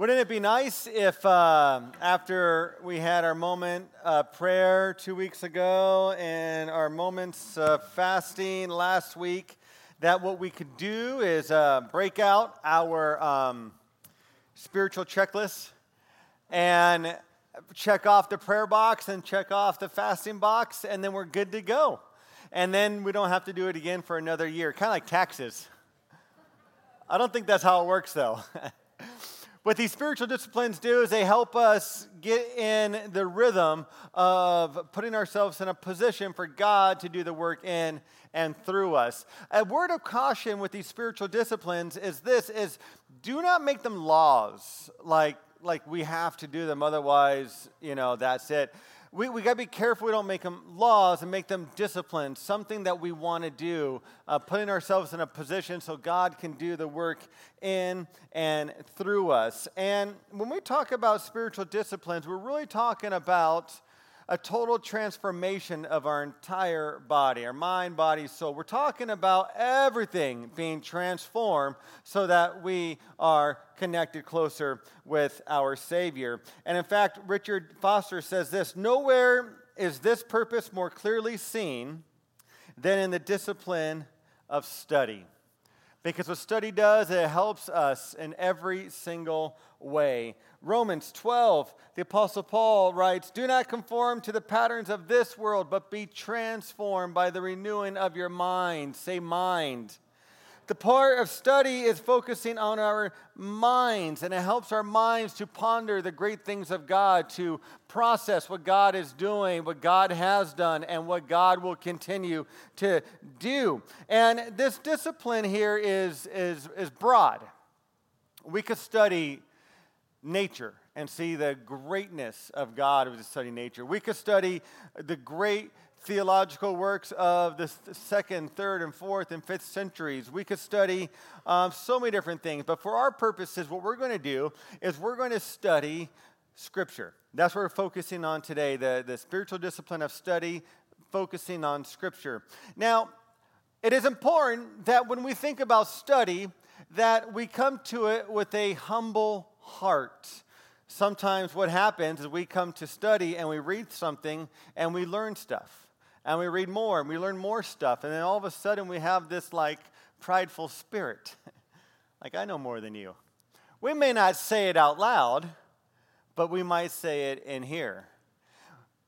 Wouldn't it be nice if, uh, after we had our moment of prayer two weeks ago and our moments of fasting last week, that what we could do is uh, break out our um, spiritual checklist and check off the prayer box and check off the fasting box, and then we're good to go. And then we don't have to do it again for another year, kind of like taxes. I don't think that's how it works, though. What these spiritual disciplines do is they help us get in the rhythm of putting ourselves in a position for God to do the work in and through us. A word of caution with these spiritual disciplines is this is do not make them laws like like we have to do them otherwise, you know, that's it we, we got to be careful we don't make them laws and make them disciplines, something that we want to do, uh, putting ourselves in a position so God can do the work in and through us. And when we talk about spiritual disciplines, we're really talking about a total transformation of our entire body, our mind, body, soul. We're talking about everything being transformed so that we are connected closer with our Savior. And in fact, Richard Foster says this Nowhere is this purpose more clearly seen than in the discipline of study. Because what study does, it helps us in every single way. Romans 12, the Apostle Paul writes, Do not conform to the patterns of this world, but be transformed by the renewing of your mind. Say, mind. The part of study is focusing on our minds, and it helps our minds to ponder the great things of God, to process what God is doing, what God has done, and what God will continue to do. And this discipline here is, is, is broad. We could study nature and see the greatness of God as we study nature. We could study the great theological works of the second, third, and fourth, and fifth centuries. We could study um, so many different things. But for our purposes, what we're going to do is we're going to study Scripture. That's what we're focusing on today the, the spiritual discipline of study, focusing on Scripture. Now, it is important that when we think about study, that we come to it with a humble heart. Sometimes what happens is we come to study and we read something and we learn stuff. And we read more and we learn more stuff. And then all of a sudden we have this like prideful spirit. like, I know more than you. We may not say it out loud, but we might say it in here.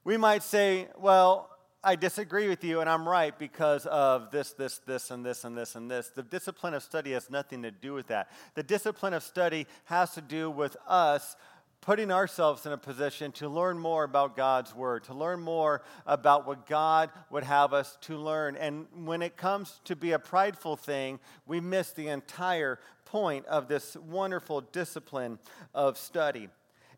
We might say, well, I disagree with you and I'm right because of this, this, this, and this, and this, and this. The discipline of study has nothing to do with that. The discipline of study has to do with us putting ourselves in a position to learn more about God's Word, to learn more about what God would have us to learn. And when it comes to be a prideful thing, we miss the entire point of this wonderful discipline of study.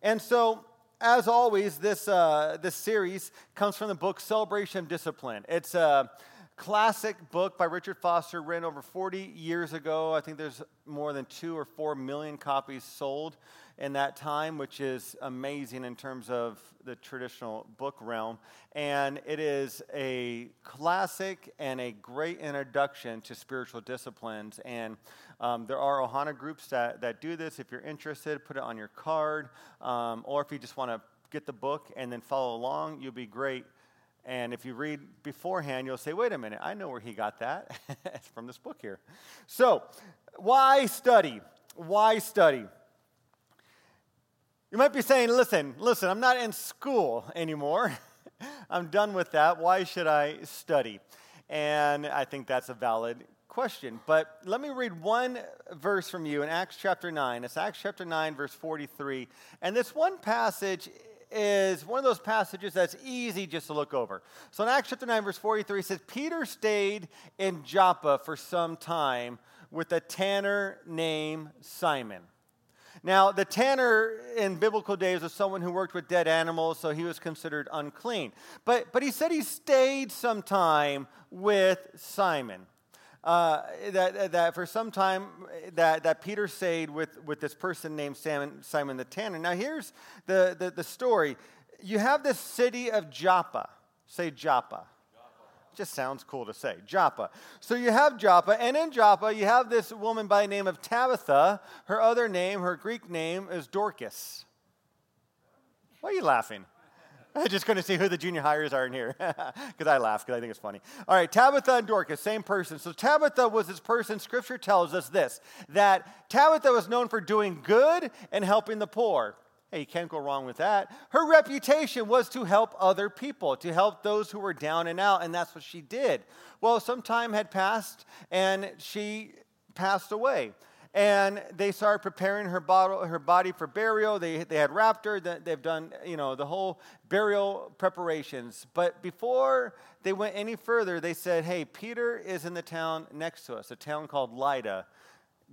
And so, as always, this, uh, this series comes from the book Celebration of Discipline. It's a classic book by Richard Foster, written over 40 years ago. I think there's more than two or four million copies sold in that time, which is amazing in terms of the traditional book realm. And it is a classic and a great introduction to spiritual disciplines. And um, there are Ohana groups that, that do this. If you're interested, put it on your card. Um, or if you just want to get the book and then follow along, you'll be great. And if you read beforehand, you'll say, wait a minute, I know where he got that. it's from this book here. So, why study? Why study? You might be saying, listen, listen, I'm not in school anymore. I'm done with that. Why should I study? And I think that's a valid question. But let me read one verse from you in Acts chapter 9. It's Acts chapter 9, verse 43. And this one passage is one of those passages that's easy just to look over. So in Acts chapter 9, verse 43, it says, Peter stayed in Joppa for some time with a tanner named Simon. Now, the tanner in biblical days was someone who worked with dead animals, so he was considered unclean. But, but he said he stayed some time with Simon. Uh, that, that for some time that, that Peter stayed with, with this person named Simon, Simon the Tanner. Now, here's the, the, the story. You have this city of Joppa. Say Joppa. Just sounds cool to say. Joppa. So you have Joppa, and in Joppa, you have this woman by the name of Tabitha. Her other name, her Greek name, is Dorcas. Why are you laughing? I'm just going to see who the junior hires are in here because I laugh because I think it's funny. All right, Tabitha and Dorcas, same person. So Tabitha was this person, scripture tells us this that Tabitha was known for doing good and helping the poor. Hey, you can't go wrong with that. Her reputation was to help other people, to help those who were down and out, and that's what she did. Well, some time had passed and she passed away and they started preparing her, bottle, her body for burial. They, they had wrapped her. They've done, you know, the whole burial preparations. But before they went any further, they said, hey, Peter is in the town next to us, a town called Lydda.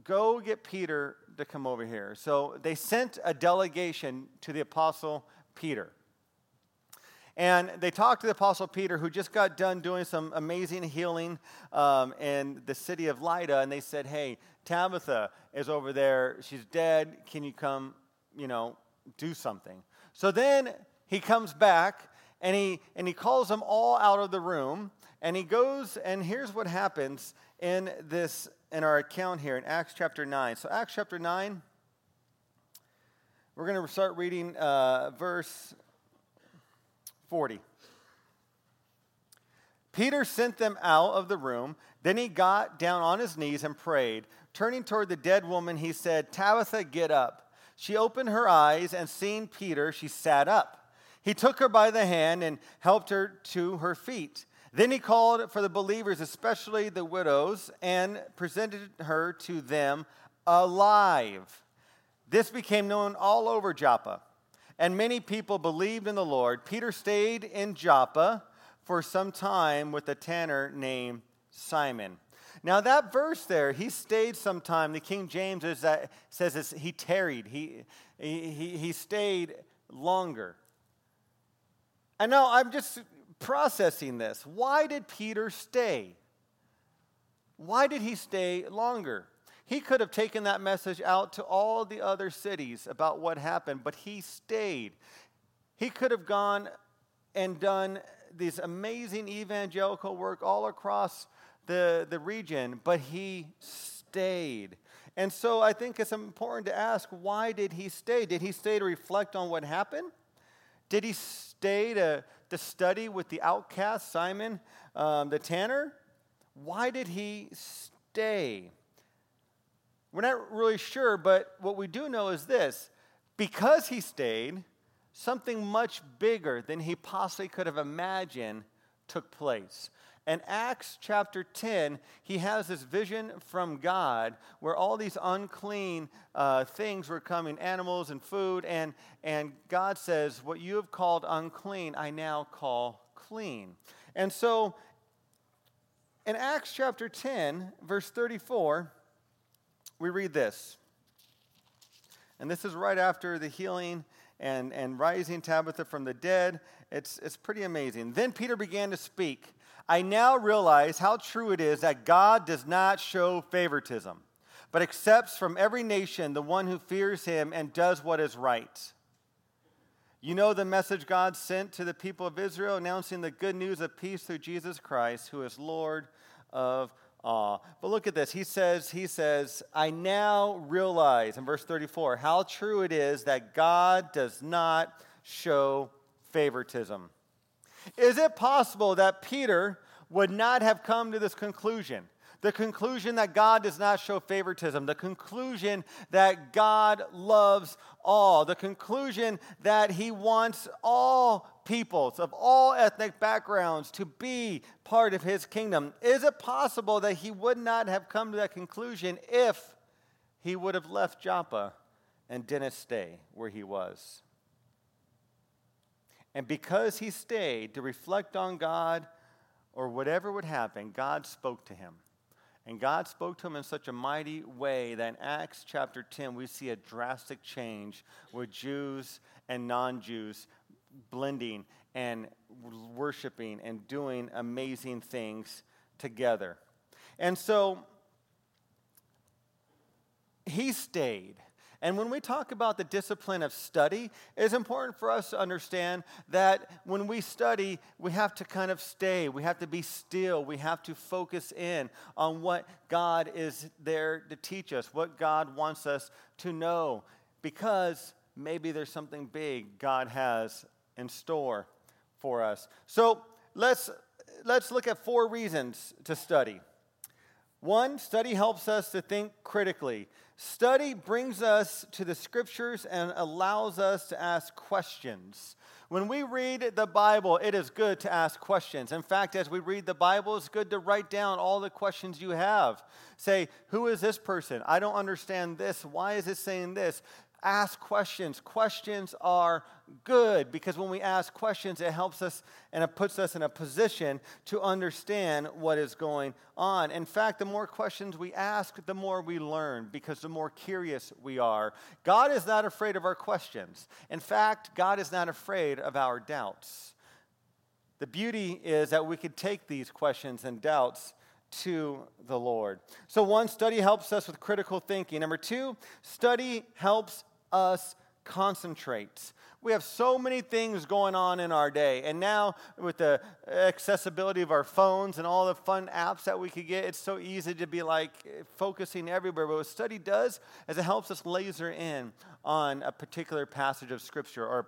Go get Peter to come over here. So they sent a delegation to the apostle Peter. And they talked to the Apostle Peter, who just got done doing some amazing healing um, in the city of Lydda. And they said, Hey, Tabitha is over there. She's dead. Can you come, you know, do something? So then he comes back and he, and he calls them all out of the room. And he goes, and here's what happens in this in our account here in Acts chapter 9. So, Acts chapter 9, we're going to start reading uh, verse 40. Peter sent them out of the room. Then he got down on his knees and prayed. Turning toward the dead woman, he said, Tabitha, get up. She opened her eyes, and seeing Peter, she sat up. He took her by the hand and helped her to her feet. Then he called for the believers, especially the widows, and presented her to them alive. This became known all over Joppa and many people believed in the Lord. Peter stayed in Joppa for some time with a tanner named Simon. Now, that verse there, he stayed some time. The King James is that, says he tarried, he, he, he stayed longer. And now I'm just processing this. Why did Peter stay? Why did he stay longer? He could have taken that message out to all the other cities about what happened, but he stayed. He could have gone and done this amazing evangelical work all across the, the region, but he stayed. And so I think it's important to ask why did he stay? Did he stay to reflect on what happened? Did he stay to, to study with the outcast, Simon um, the tanner? Why did he stay? We're not really sure, but what we do know is this because he stayed, something much bigger than he possibly could have imagined took place. In Acts chapter 10, he has this vision from God where all these unclean uh, things were coming animals and food. And, and God says, What you have called unclean, I now call clean. And so in Acts chapter 10, verse 34, we read this. And this is right after the healing and, and rising Tabitha from the dead. It's, it's pretty amazing. Then Peter began to speak. I now realize how true it is that God does not show favoritism, but accepts from every nation the one who fears him and does what is right. You know the message God sent to the people of Israel, announcing the good news of peace through Jesus Christ, who is Lord of awe. But look at this. He says, he says, I now realize in verse 34 how true it is that God does not show favoritism. Is it possible that Peter would not have come to this conclusion? The conclusion that God does not show favoritism, the conclusion that God loves all, the conclusion that He wants all peoples of all ethnic backgrounds to be part of His kingdom. Is it possible that He would not have come to that conclusion if He would have left Joppa and didn't stay where He was? And because He stayed to reflect on God or whatever would happen, God spoke to him. And God spoke to him in such a mighty way that in Acts chapter 10, we see a drastic change with Jews and non Jews blending and worshiping and doing amazing things together. And so he stayed. And when we talk about the discipline of study, it's important for us to understand that when we study, we have to kind of stay, we have to be still, we have to focus in on what God is there to teach us, what God wants us to know, because maybe there's something big God has in store for us. So let's, let's look at four reasons to study. One, study helps us to think critically. Study brings us to the scriptures and allows us to ask questions. When we read the Bible, it is good to ask questions. In fact, as we read the Bible, it's good to write down all the questions you have. Say, Who is this person? I don't understand this. Why is it saying this? Ask questions. Questions are good because when we ask questions, it helps us and it puts us in a position to understand what is going on. In fact, the more questions we ask, the more we learn because the more curious we are. God is not afraid of our questions. In fact, God is not afraid of our doubts. The beauty is that we could take these questions and doubts to the Lord. So, one, study helps us with critical thinking. Number two, study helps us concentrate. We have so many things going on in our day. And now, with the accessibility of our phones and all the fun apps that we could get, it's so easy to be like focusing everywhere. But what study does is it helps us laser in on a particular passage of Scripture or a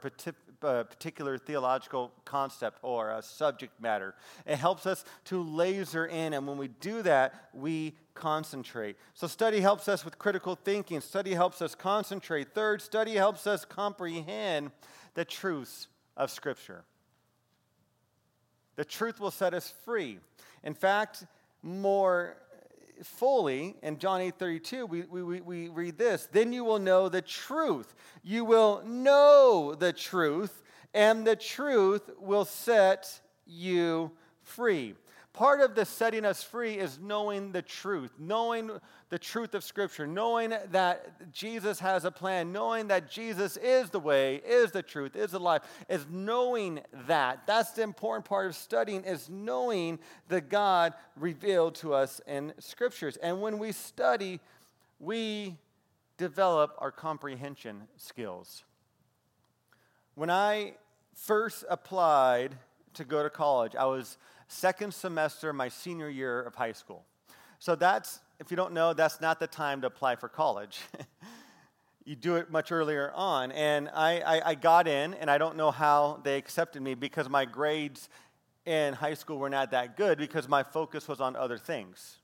particular theological concept or a subject matter. It helps us to laser in. And when we do that, we concentrate. So, study helps us with critical thinking. Study helps us concentrate. Third, study helps us comprehend the truths of Scripture. The truth will set us free. In fact, more fully in John 8 32, we, we, we read this Then you will know the truth. You will know the truth, and the truth will set you free. Part of the setting us free is knowing the truth, knowing the truth of Scripture, knowing that Jesus has a plan, knowing that Jesus is the way, is the truth, is the life, is knowing that. That's the important part of studying, is knowing the God revealed to us in Scriptures. And when we study, we develop our comprehension skills. When I first applied to go to college, I was second semester, my senior year of high school. So that's, if you don't know, that's not the time to apply for college. you do it much earlier on. And I, I, I, got in, and I don't know how they accepted me because my grades in high school were not that good because my focus was on other things.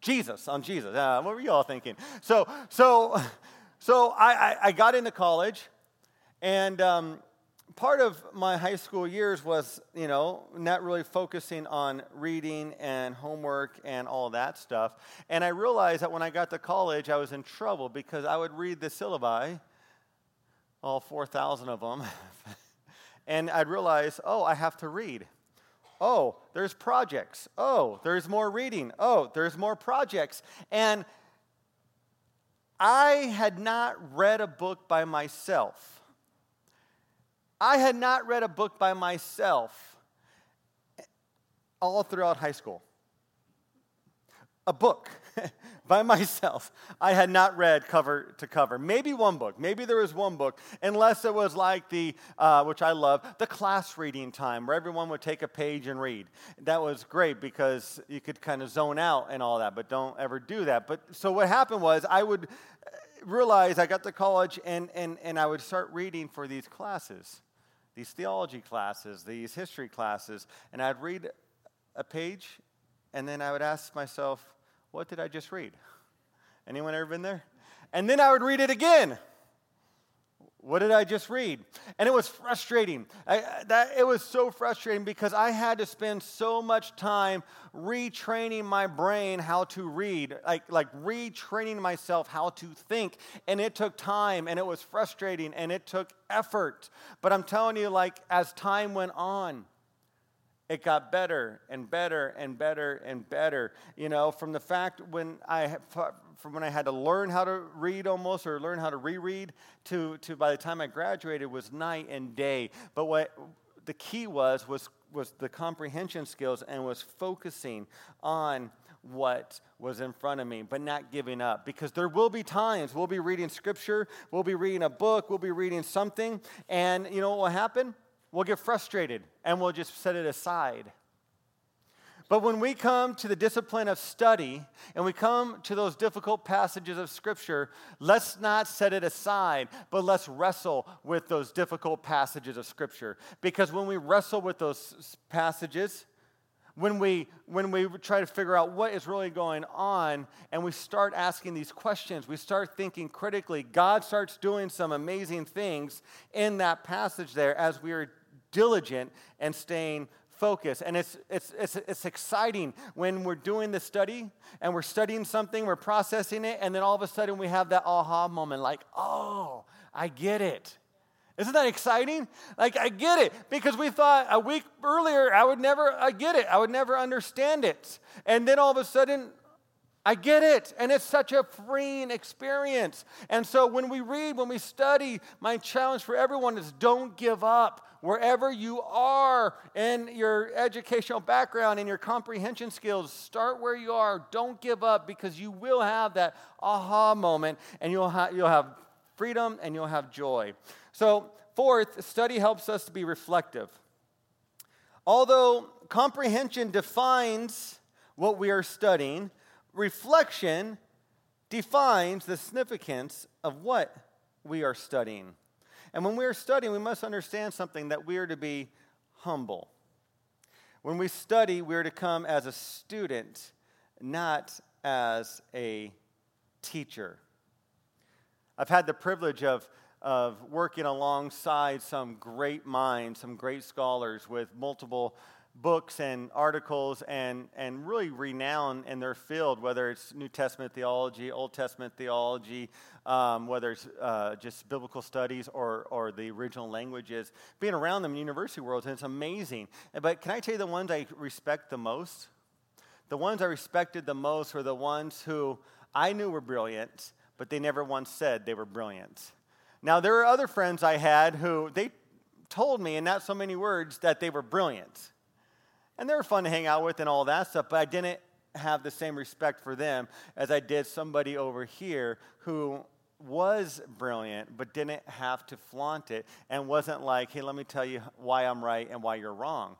Jesus, on Jesus. Uh, what were you all thinking? So, so, so I, I, I got into college, and um, part of my high school years was, you know, not really focusing on reading and homework and all that stuff. And I realized that when I got to college, I was in trouble because I would read the syllabi, all 4,000 of them, and I'd realize, oh, I have to read. Oh, there's projects. Oh, there's more reading. Oh, there's more projects. And I had not read a book by myself I had not read a book by myself all throughout high school. A book by myself. I had not read cover to cover. Maybe one book. Maybe there was one book, unless it was like the, uh, which I love, the class reading time where everyone would take a page and read. That was great because you could kind of zone out and all that, but don't ever do that. But so what happened was I would uh, realize I got to college and, and, and I would start reading for these classes these theology classes, these history classes, and I'd read a page and then I would ask myself, what did I just read? Anyone ever been there? And then I would read it again. What did I just read? And it was frustrating. I, that, it was so frustrating because I had to spend so much time retraining my brain how to read, like, like retraining myself how to think. And it took time and it was frustrating and it took effort. But I'm telling you, like, as time went on, it got better and better and better and better. You know, from the fact when I from when I had to learn how to read almost or learn how to reread to to by the time I graduated was night and day. But what the key was was was the comprehension skills and was focusing on what was in front of me, but not giving up. Because there will be times we'll be reading scripture, we'll be reading a book, we'll be reading something, and you know what will happen? We'll get frustrated and we'll just set it aside. But when we come to the discipline of study and we come to those difficult passages of Scripture, let's not set it aside, but let's wrestle with those difficult passages of Scripture. Because when we wrestle with those passages, when we, when we try to figure out what is really going on and we start asking these questions, we start thinking critically, God starts doing some amazing things in that passage there as we are diligent and staying focused. And it's, it's, it's, it's exciting when we're doing the study and we're studying something, we're processing it, and then all of a sudden we have that aha moment like, oh, I get it. Isn't that exciting? Like, I get it because we thought a week earlier I would never, I get it, I would never understand it. And then all of a sudden, I get it. And it's such a freeing experience. And so when we read, when we study, my challenge for everyone is don't give up wherever you are in your educational background and your comprehension skills, start where you are. Don't give up because you will have that aha moment and you'll, ha- you'll have freedom and you'll have joy. So, fourth, study helps us to be reflective. Although comprehension defines what we are studying, reflection defines the significance of what we are studying. And when we are studying, we must understand something that we are to be humble. When we study, we are to come as a student, not as a teacher. I've had the privilege of, of working alongside some great minds, some great scholars with multiple books and articles and, and really renowned in their field, whether it's New Testament theology, Old Testament theology, um, whether it's uh, just biblical studies or, or the original languages. Being around them in university worlds, and it's amazing. But can I tell you the ones I respect the most? The ones I respected the most were the ones who I knew were brilliant, but they never once said they were brilliant. Now, there are other friends I had who they told me in not so many words that they were brilliant. And they were fun to hang out with and all that stuff, but I didn't have the same respect for them as I did somebody over here who was brilliant but didn't have to flaunt it and wasn't like, hey, let me tell you why I'm right and why you're wrong.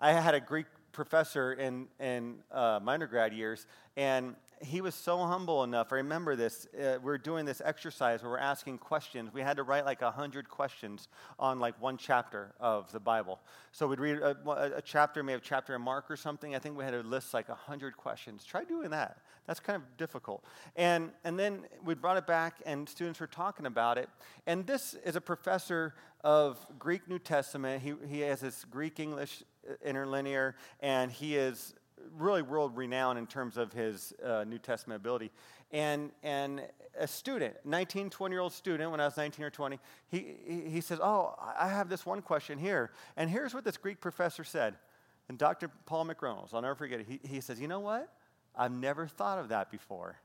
I had a Greek professor in, in uh, my undergrad years, and he was so humble enough. I remember this. Uh, we are doing this exercise where we're asking questions. We had to write like 100 questions on like one chapter of the Bible. So we'd read a, a chapter, maybe a chapter in Mark or something. I think we had to list like 100 questions. Try doing that. That's kind of difficult. And, and then we brought it back, and students were talking about it. And this is a professor of Greek New Testament. He, he has this Greek English uh, interlinear, and he is really world renowned in terms of his uh, New Testament ability. And, and a student, 19, 20 year old student, when I was 19 or 20, he, he, says, Oh, I have this one question here. And here's what this Greek professor said. And Dr. Paul McReynolds, I'll never forget it. He, he says, You know what? I've never thought of that before.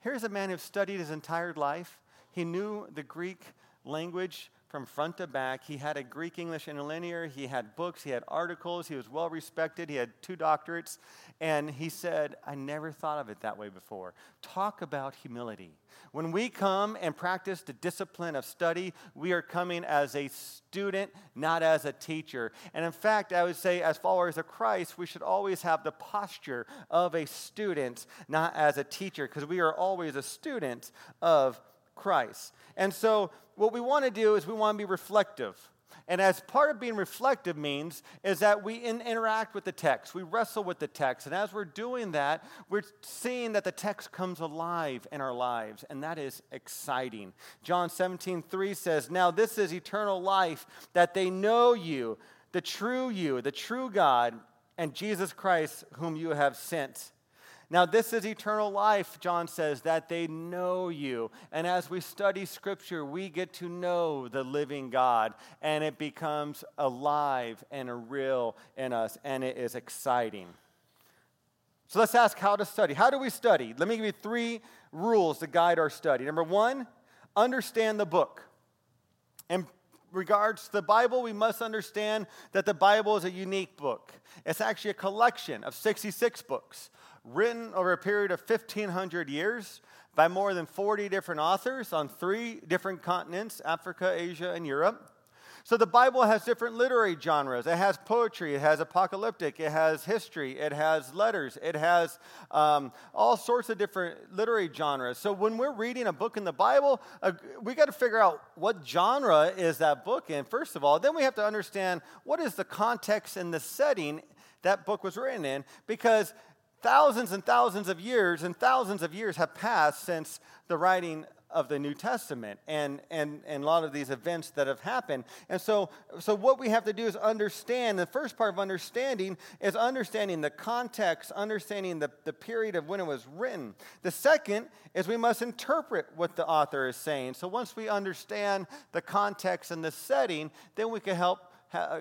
Here's a man who studied his entire life. He knew the Greek language from front to back. He had a Greek English interlinear, he had books, he had articles, he was well respected, he had two doctorates. And he said, I never thought of it that way before. Talk about humility. When we come and practice the discipline of study, we are coming as a student, not as a teacher. And in fact, I would say, as followers of Christ, we should always have the posture of a student, not as a teacher, because we are always a student of Christ. And so, what we want to do is we want to be reflective. And as part of being reflective means is that we in, interact with the text, we wrestle with the text. And as we're doing that, we're seeing that the text comes alive in our lives, and that is exciting. John 17, 3 says, Now this is eternal life, that they know you, the true you, the true God, and Jesus Christ, whom you have sent. Now, this is eternal life, John says, that they know you. And as we study Scripture, we get to know the living God, and it becomes alive and real in us, and it is exciting. So let's ask how to study. How do we study? Let me give you three rules to guide our study. Number one, understand the book. In regards to the Bible, we must understand that the Bible is a unique book. It's actually a collection of 66 books written over a period of 1,500 years by more than 40 different authors on three different continents Africa, Asia, and Europe. So the Bible has different literary genres. It has poetry, it has apocalyptic, it has history, it has letters, it has um, all sorts of different literary genres. So when we're reading a book in the Bible, uh, we got to figure out what genre is that book in, first of all. Then we have to understand what is the context and the setting that book was written in, because thousands and thousands of years and thousands of years have passed since the writing of the New Testament and, and, and a lot of these events that have happened. And so, so, what we have to do is understand the first part of understanding is understanding the context, understanding the, the period of when it was written. The second is we must interpret what the author is saying. So, once we understand the context and the setting, then we can help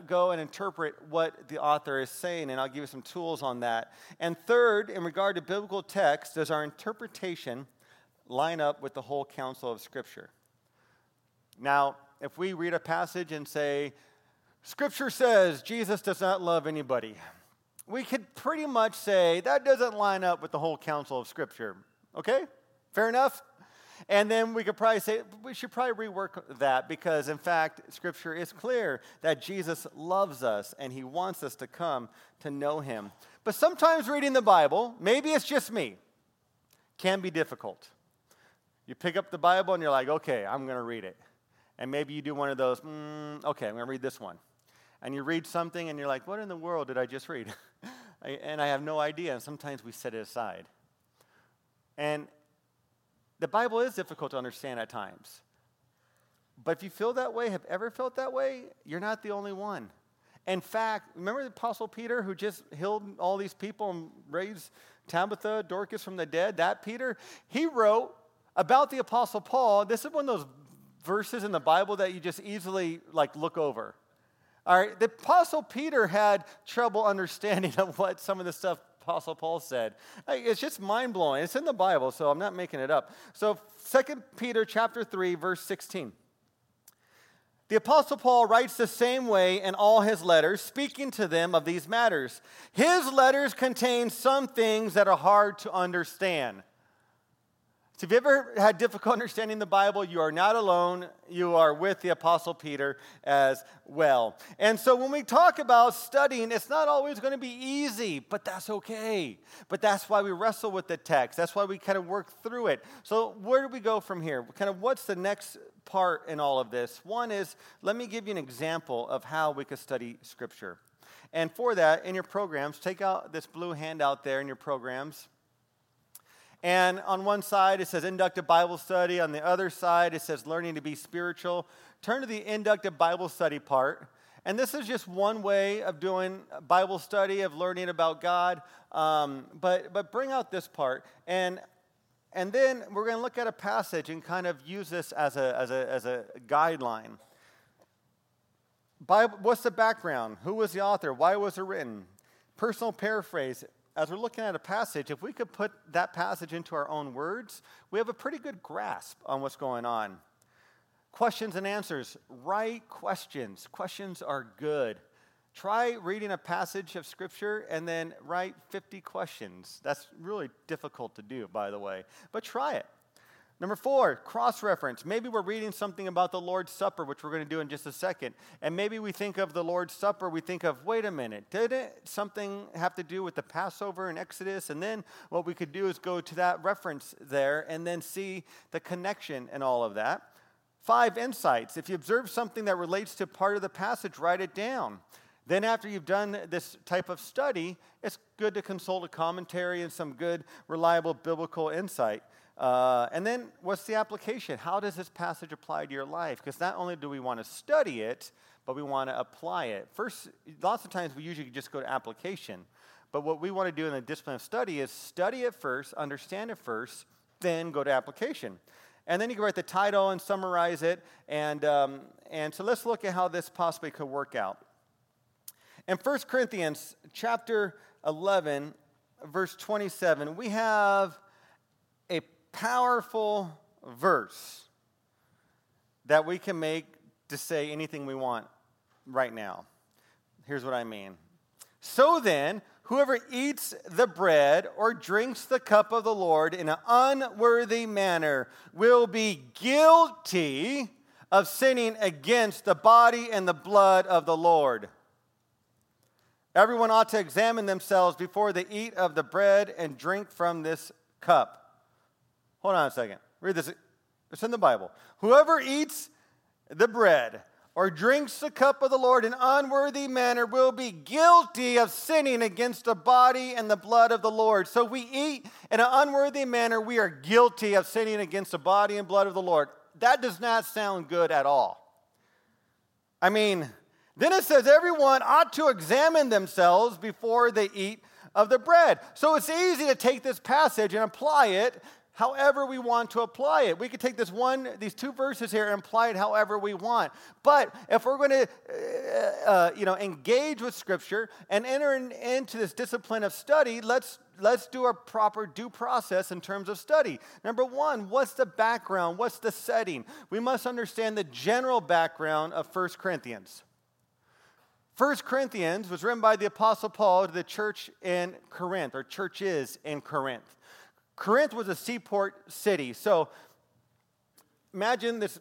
go and interpret what the author is saying, and I'll give you some tools on that. And third, in regard to biblical text, does our interpretation line up with the whole counsel of Scripture. Now, if we read a passage and say, Scripture says Jesus does not love anybody, we could pretty much say that doesn't line up with the whole counsel of Scripture. Okay? Fair enough? And then we could probably say we should probably rework that because, in fact, Scripture is clear that Jesus loves us and he wants us to come to know him. But sometimes reading the Bible, maybe it's just me, can be difficult. You pick up the Bible and you're like, okay, I'm going to read it. And maybe you do one of those, mm, okay, I'm going to read this one. And you read something and you're like, what in the world did I just read? and I have no idea. And sometimes we set it aside. And the Bible is difficult to understand at times. But if you feel that way, have ever felt that way, you're not the only one. In fact, remember the Apostle Peter who just healed all these people and raised Tabitha, Dorcas from the dead? That Peter, he wrote about the Apostle Paul, this is one of those verses in the Bible that you just easily like look over. All right, the Apostle Peter had trouble understanding of what some of the stuff Apostle Paul said. It's just mind blowing. It's in the Bible, so I'm not making it up. So 2 Peter chapter 3, verse 16. The Apostle Paul writes the same way in all his letters, speaking to them of these matters. His letters contain some things that are hard to understand. So, if you ever had difficulty understanding the Bible, you are not alone. You are with the Apostle Peter as well. And so, when we talk about studying, it's not always going to be easy, but that's okay. But that's why we wrestle with the text. That's why we kind of work through it. So, where do we go from here? Kind of what's the next part in all of this? One is let me give you an example of how we could study Scripture. And for that, in your programs, take out this blue handout there in your programs. And on one side, it says inductive Bible study. On the other side, it says learning to be spiritual. Turn to the inductive Bible study part. And this is just one way of doing Bible study, of learning about God. Um, but, but bring out this part. And, and then we're going to look at a passage and kind of use this as a, as a, as a guideline. Bible, what's the background? Who was the author? Why was it written? Personal paraphrase as we're looking at a passage, if we could put that passage into our own words, we have a pretty good grasp on what's going on. Questions and answers. Right questions. Questions are good. Try reading a passage of Scripture and then write 50 questions. That's really difficult to do, by the way, but try it. Number four, cross reference. Maybe we're reading something about the Lord's Supper, which we're going to do in just a second. And maybe we think of the Lord's Supper, we think of, wait a minute, did it something have to do with the Passover and Exodus? And then what we could do is go to that reference there and then see the connection and all of that. Five, insights. If you observe something that relates to part of the passage, write it down. Then, after you've done this type of study, it's good to consult a commentary and some good, reliable biblical insight. Uh, and then, what's the application? How does this passage apply to your life? Because not only do we want to study it, but we want to apply it. First, lots of times we usually just go to application. But what we want to do in the discipline of study is study it first, understand it first, then go to application. And then you can write the title and summarize it. And, um, and so let's look at how this possibly could work out. In 1 Corinthians chapter 11, verse 27, we have powerful verse that we can make to say anything we want right now. Here's what I mean. So then, whoever eats the bread or drinks the cup of the Lord in an unworthy manner will be guilty of sinning against the body and the blood of the Lord. Everyone ought to examine themselves before they eat of the bread and drink from this cup. Hold on a second. Read this. It's in the Bible. Whoever eats the bread or drinks the cup of the Lord in unworthy manner will be guilty of sinning against the body and the blood of the Lord. So we eat in an unworthy manner, we are guilty of sinning against the body and blood of the Lord. That does not sound good at all. I mean, then it says everyone ought to examine themselves before they eat of the bread. So it's easy to take this passage and apply it however we want to apply it. We could take this one, these two verses here and apply it however we want. But if we're going to, uh, uh, you know, engage with Scripture and enter in, into this discipline of study, let's let's do a proper due process in terms of study. Number one, what's the background? What's the setting? We must understand the general background of 1 Corinthians. 1 Corinthians was written by the Apostle Paul to the church in Corinth, or churches in Corinth. Corinth was a seaport city. So imagine this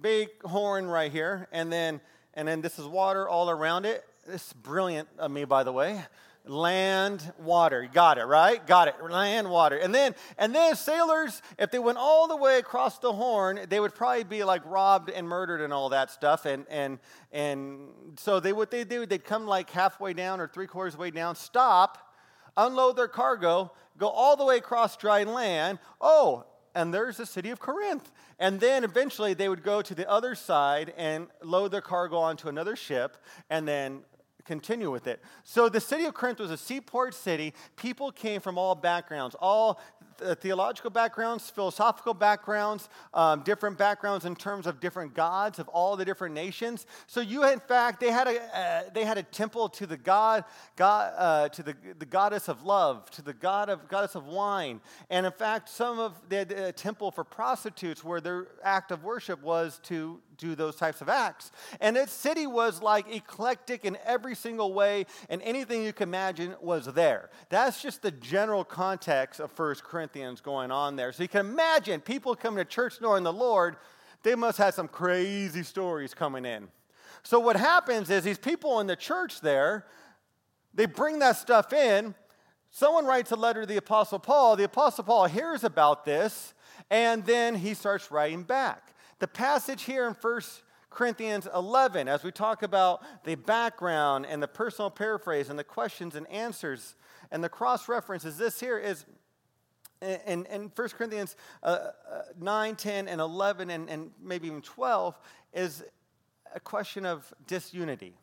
big horn right here, and then, and then this is water all around it. This is brilliant of me, by the way land, water. Got it, right? Got it. Land, water. And then and then sailors, if they went all the way across the horn, they would probably be like robbed and murdered and all that stuff. And and and so they what they do, they'd come like halfway down or three quarters way down, stop, unload their cargo, go all the way across dry land. Oh, and there's the city of Corinth. And then eventually they would go to the other side and load their cargo onto another ship and then continue with it. So the city of Corinth was a seaport city. People came from all backgrounds, all theological backgrounds, philosophical backgrounds, um, different backgrounds in terms of different gods of all the different nations. So you, in fact, they had a uh, they had a temple to the god, god uh, to the, the goddess of love, to the god of goddess of wine, and in fact, some of they had a temple for prostitutes where their act of worship was to do those types of acts. And its city was like eclectic in every single way, and anything you can imagine was there. That's just the general context of First Corinthians going on there. So you can imagine people coming to church knowing the Lord, they must have some crazy stories coming in. So what happens is these people in the church there, they bring that stuff in. Someone writes a letter to the Apostle Paul. The Apostle Paul hears about this, and then he starts writing back. The passage here in 1 Corinthians 11, as we talk about the background and the personal paraphrase and the questions and answers and the cross references, this here is in, in 1 Corinthians uh, uh, 9, 10, and 11, and, and maybe even 12, is a question of disunity.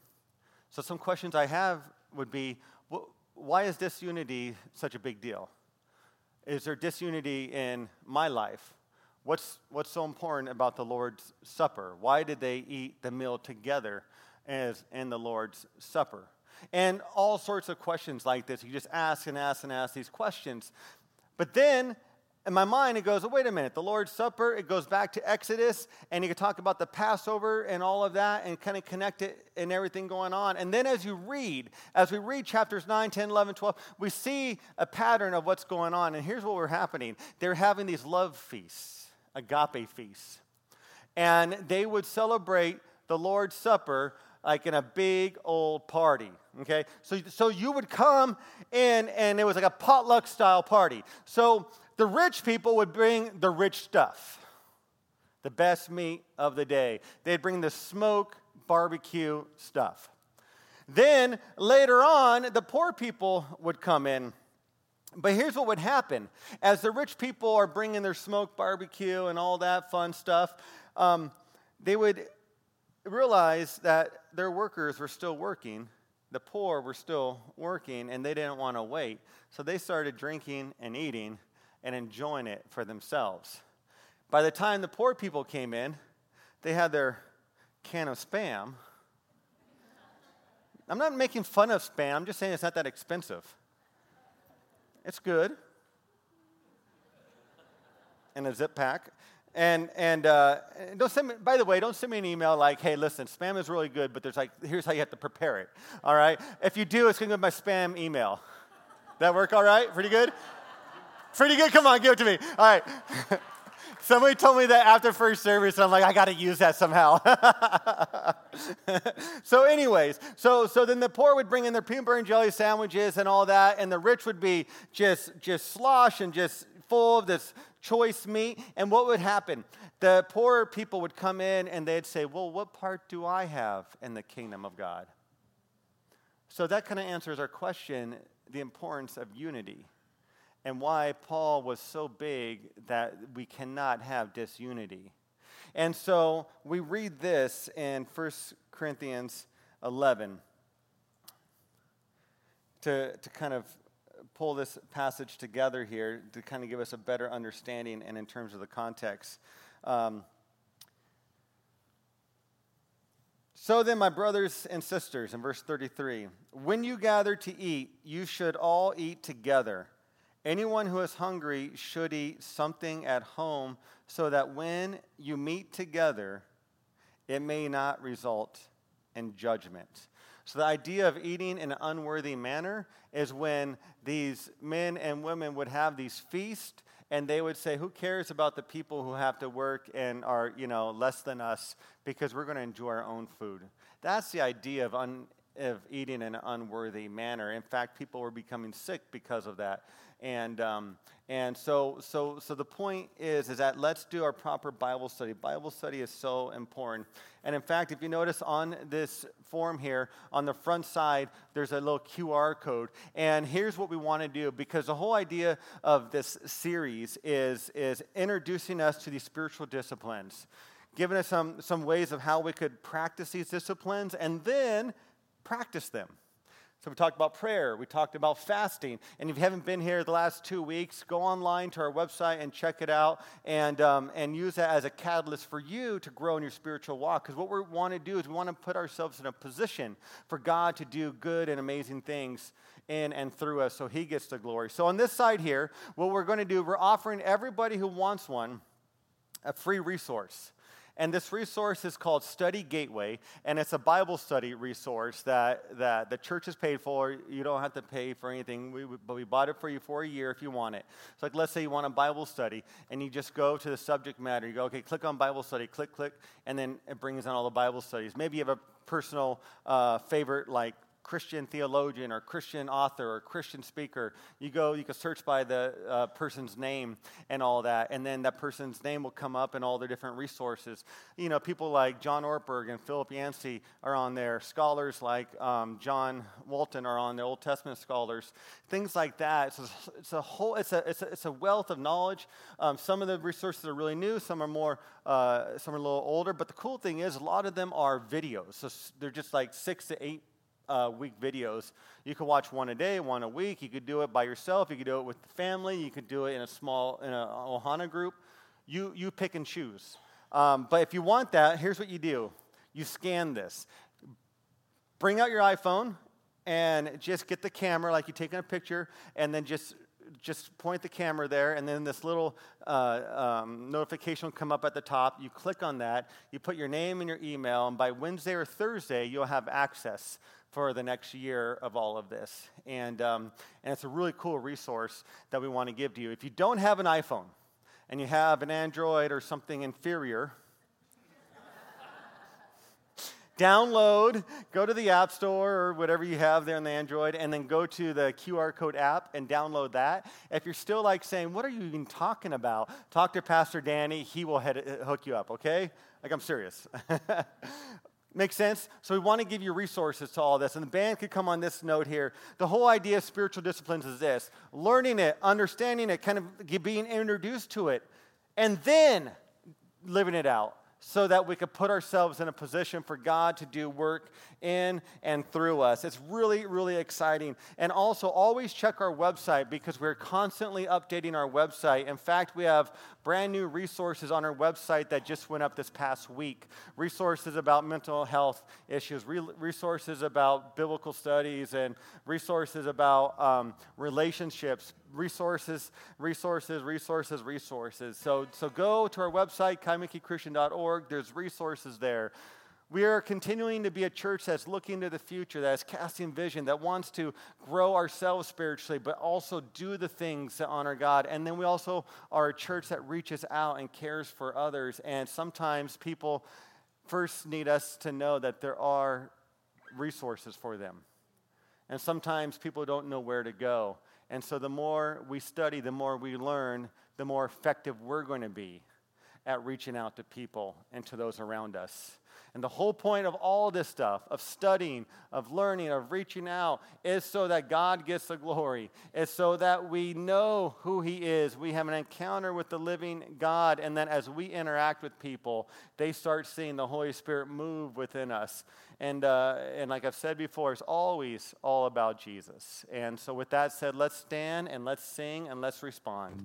So, some questions I have would be why is disunity such a big deal? Is there disunity in my life? What's, what's so important about the Lord's Supper? Why did they eat the meal together as in the Lord's Supper? And all sorts of questions like this. You just ask and ask and ask these questions. But then in my mind, it goes, oh, wait a minute, the Lord's Supper, it goes back to Exodus, and you can talk about the Passover and all of that and kind of connect it and everything going on. And then as you read, as we read chapters 9, 10, 11, 12, we see a pattern of what's going on. And here's what we're happening they're having these love feasts agape feasts. And they would celebrate the Lord's Supper like in a big old party. Okay? So, so you would come in and it was like a potluck style party. So the rich people would bring the rich stuff, the best meat of the day. They'd bring the smoke barbecue stuff. Then later on, the poor people would come in but here's what would happen as the rich people are bringing their smoke barbecue and all that fun stuff, um, they would realize that their workers were still working, the poor were still working, and they didn't want to wait. So they started drinking and eating and enjoying it for themselves. By the time the poor people came in, they had their can of spam. I'm not making fun of spam, I'm just saying it's not that expensive. It's good. In a zip pack. And, and uh, don't send me, by the way, don't send me an email like, hey, listen, spam is really good, but there's like, here's how you have to prepare it. All right? If you do, it's going to go to my spam email. That work all right? Pretty good? Pretty good? Come on, give it to me. All right. Somebody told me that after first service, I'm like, I got to use that somehow. so, anyways, so so then the poor would bring in their peanut butter and jelly sandwiches and all that, and the rich would be just just slosh and just full of this choice meat. And what would happen? The poor people would come in and they'd say, Well, what part do I have in the kingdom of God? So that kind of answers our question the importance of unity and why Paul was so big that we cannot have disunity. And so we read this in 1 Corinthians 11 to, to kind of pull this passage together here to kind of give us a better understanding and in terms of the context. Um, so then, my brothers and sisters, in verse 33, when you gather to eat, you should all eat together. Anyone who is hungry should eat something at home so that when you meet together, it may not result in judgment. So, the idea of eating in an unworthy manner is when these men and women would have these feasts and they would say, Who cares about the people who have to work and are, you know, less than us because we're going to enjoy our own food? That's the idea of, un, of eating in an unworthy manner. In fact, people were becoming sick because of that. And, um, and so, so, so the point is, is that let's do our proper Bible study. Bible study is so important. And in fact, if you notice on this form here, on the front side, there's a little QR code. And here's what we want to do because the whole idea of this series is, is introducing us to these spiritual disciplines, giving us some, some ways of how we could practice these disciplines, and then practice them. So we talked about prayer, we talked about fasting. And if you haven't been here the last two weeks, go online to our website and check it out and, um, and use that as a catalyst for you to grow in your spiritual walk. Because what we want to do is we want to put ourselves in a position for God to do good and amazing things in and through us so he gets the glory. So on this side here, what we're going to do, we're offering everybody who wants one a free resource. And this resource is called Study Gateway, and it's a Bible study resource that, that the church has paid for. You don't have to pay for anything, we, but we bought it for you for a year if you want it. So, like, let's say you want a Bible study, and you just go to the subject matter. You go, okay, click on Bible study, click, click, and then it brings on all the Bible studies. Maybe you have a personal uh, favorite, like Christian theologian or Christian author or Christian speaker. You go, you can search by the uh, person's name and all that, and then that person's name will come up in all their different resources. You know, people like John Ortberg and Philip Yancey are on there. Scholars like um, John Walton are on the Old Testament scholars. Things like that. It's a, it's a whole. It's a, it's a, it's a wealth of knowledge. Um, some of the resources are really new. Some are more. Uh, some are a little older. But the cool thing is, a lot of them are videos. So they're just like six to eight uh, week videos. You could watch one a day, one a week. You could do it by yourself. You could do it with the family. You could do it in a small, in a Ohana group. You, you pick and choose. Um, but if you want that, here's what you do you scan this. Bring out your iPhone and just get the camera, like you're taking a picture, and then just just point the camera there, and then this little uh, um, notification will come up at the top. You click on that, you put your name and your email, and by Wednesday or Thursday, you'll have access for the next year of all of this. And, um, and it's a really cool resource that we want to give to you. If you don't have an iPhone and you have an Android or something inferior, download, go to the App Store or whatever you have there on the Android, and then go to the QR code app and download that. If you're still like saying, What are you even talking about? Talk to Pastor Danny, he will head, uh, hook you up, okay? Like, I'm serious. Make sense? So we want to give you resources to all this. And the band could come on this note here. The whole idea of spiritual disciplines is this learning it, understanding it, kind of being introduced to it, and then living it out so that we could put ourselves in a position for God to do work in and through us. It's really, really exciting. And also, always check our website because we're constantly updating our website. In fact, we have brand new resources on our website that just went up this past week resources about mental health issues, resources about biblical studies, and resources about um, relationships resources, resources, resources, resources. So, so go to our website, kaimukichristian.org. There's resources there. We are continuing to be a church that's looking to the future, that's casting vision, that wants to grow ourselves spiritually, but also do the things that honor God. And then we also are a church that reaches out and cares for others. And sometimes people first need us to know that there are resources for them. And sometimes people don't know where to go. And so the more we study, the more we learn, the more effective we're going to be at reaching out to people and to those around us. And the whole point of all this stuff, of studying, of learning, of reaching out, is so that God gets the glory. It's so that we know who He is. We have an encounter with the living God. And then as we interact with people, they start seeing the Holy Spirit move within us. And, uh, and like I've said before, it's always all about Jesus. And so, with that said, let's stand and let's sing and let's respond.